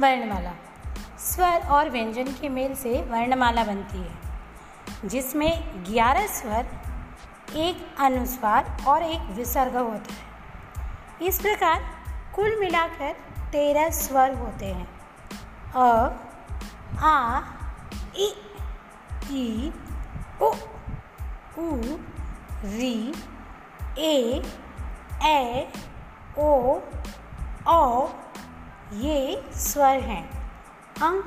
वर्णमाला। स्वर और व्यंजन के मेल से वर्णमाला बनती है, जिसमें ग्यारह स्वर, एक अनुस्वार और एक विसर्ग होता है। इस प्रकार कुल मिलाकर तेरह स्वर होते हैं। अ, आ, इ ई उ उ, री, ए ए, ओ ये स्वर हैं। अंग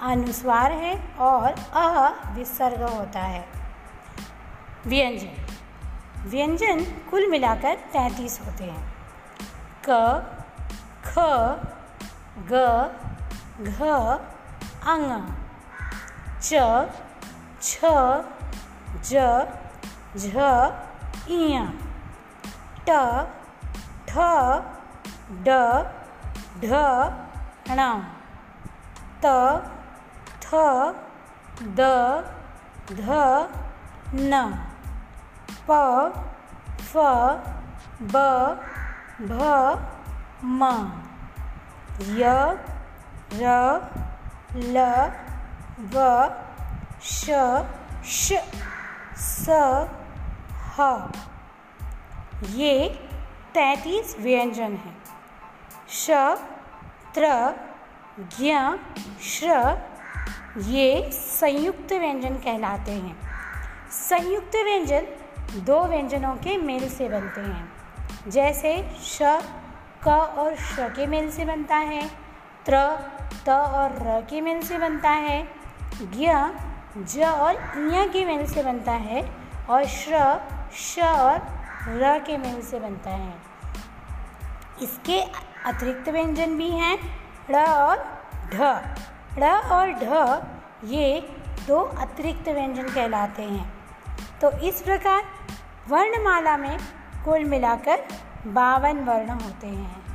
अनुस्वार है और अ विसर्ग होता है। व्यंजन। व्यंजन कुल मिलाकर तैंतीस होते हैं। क, ख, ग, घ अंग च, छ, ज, झ इय ट, ठ, ड ढ ण त, थ, द, ध, न। प, फ, ब, भ, म। य, र, ल, व, श श, स, ह। ये तैंतीस व्यंजन हैं। श, त्र, ज्ञ, श्र, ये संयुक्त व्यंजन कहलाते हैं। संयुक्त व्यंजन दो व्यंजनों के मेल से बनते हैं। जैसे श, क और श के मेल से बनता है, त्र, त और र के मेल से बनता है, ज्ञ, ज और ञ के मेल से बनता है और श्र, श और र के मेल से बनता है। इसके अतिरिक्त व्यंजन भी हैं, ड़ और ढ। ड़ और ढ, ये दो अतिरिक्त व्यंजन कहलाते हैं। तो इस प्रकार वर्णमाला में कुल मिलाकर बावन वर्ण होते हैं।